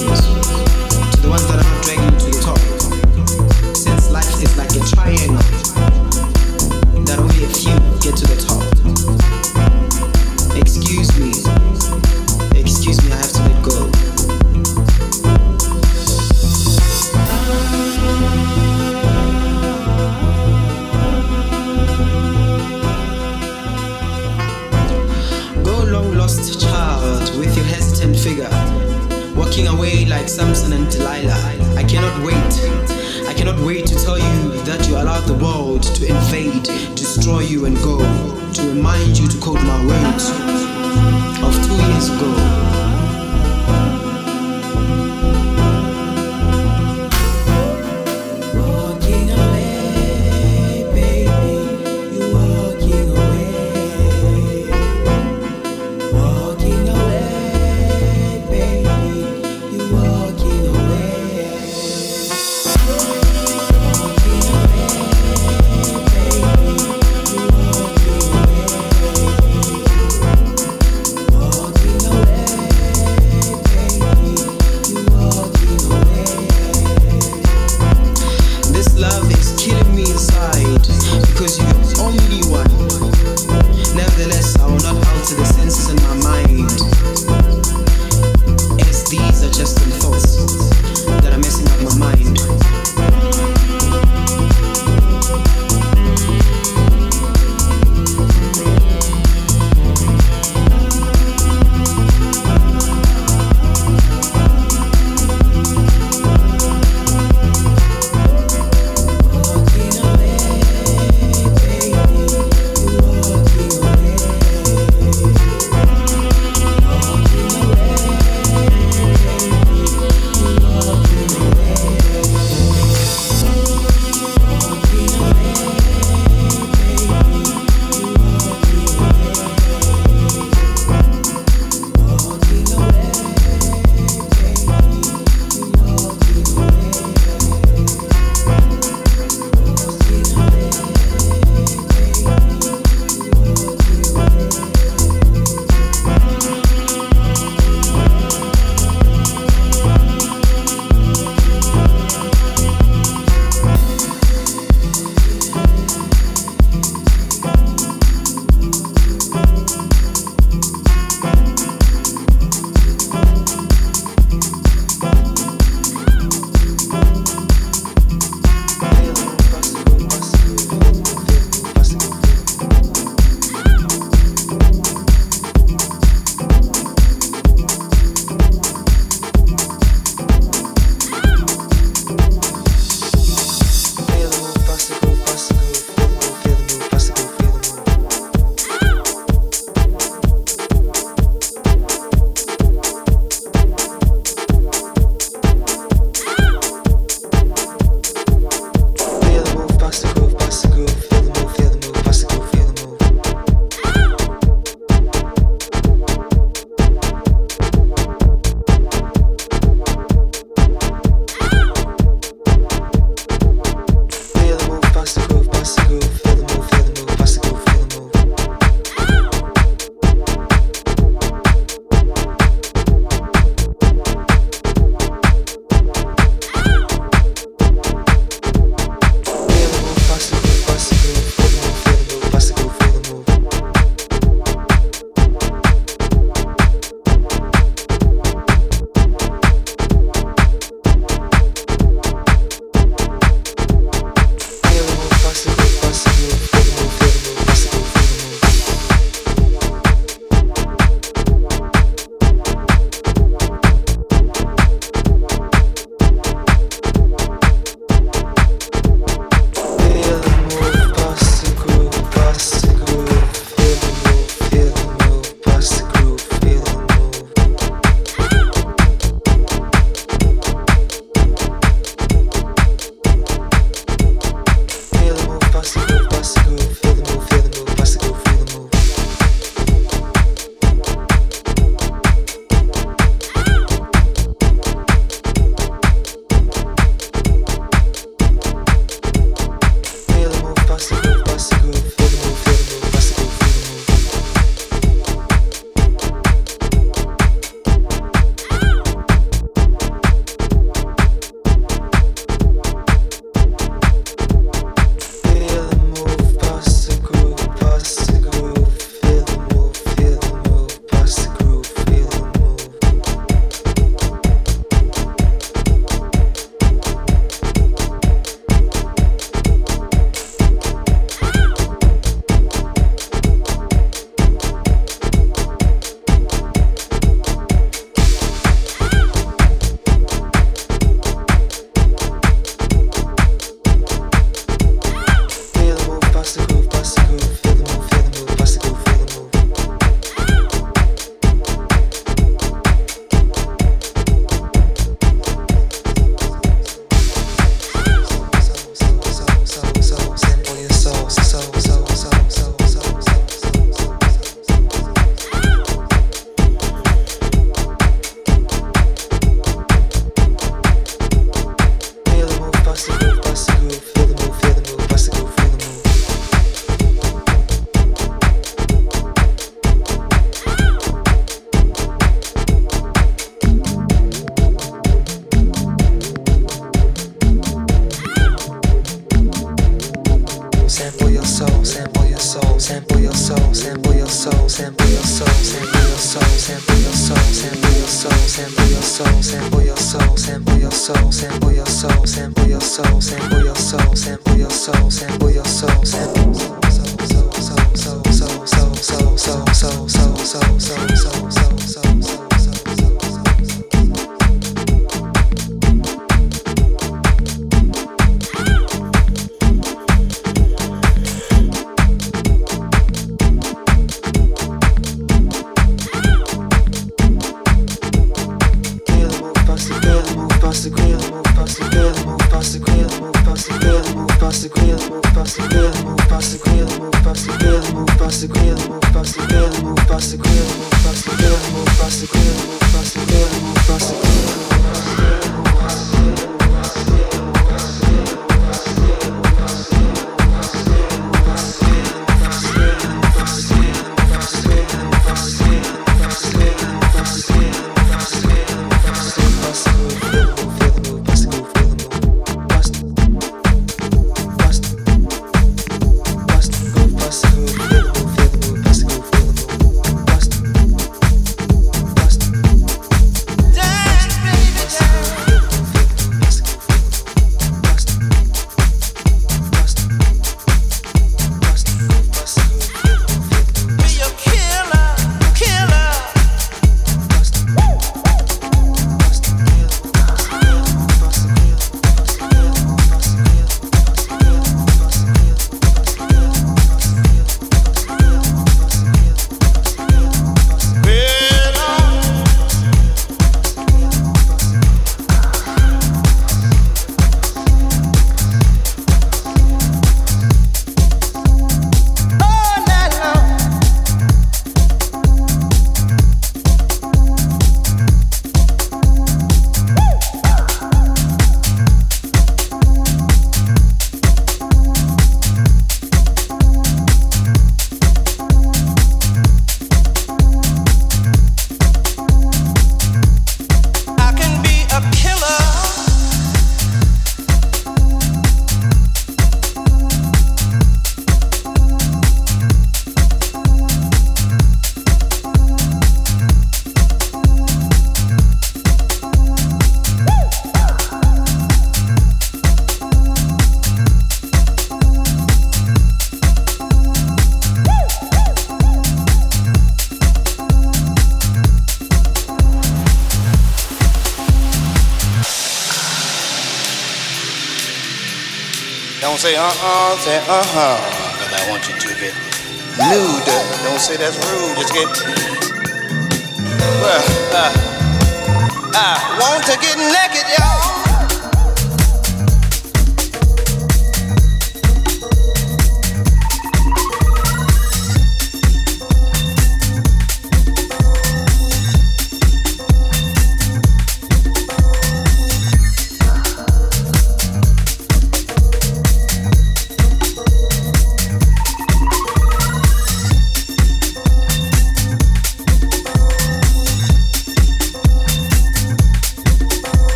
with say uh-huh. Cause I want you to get nude. Don't say that's rude, just get well, uh, I want to get naked, y'all.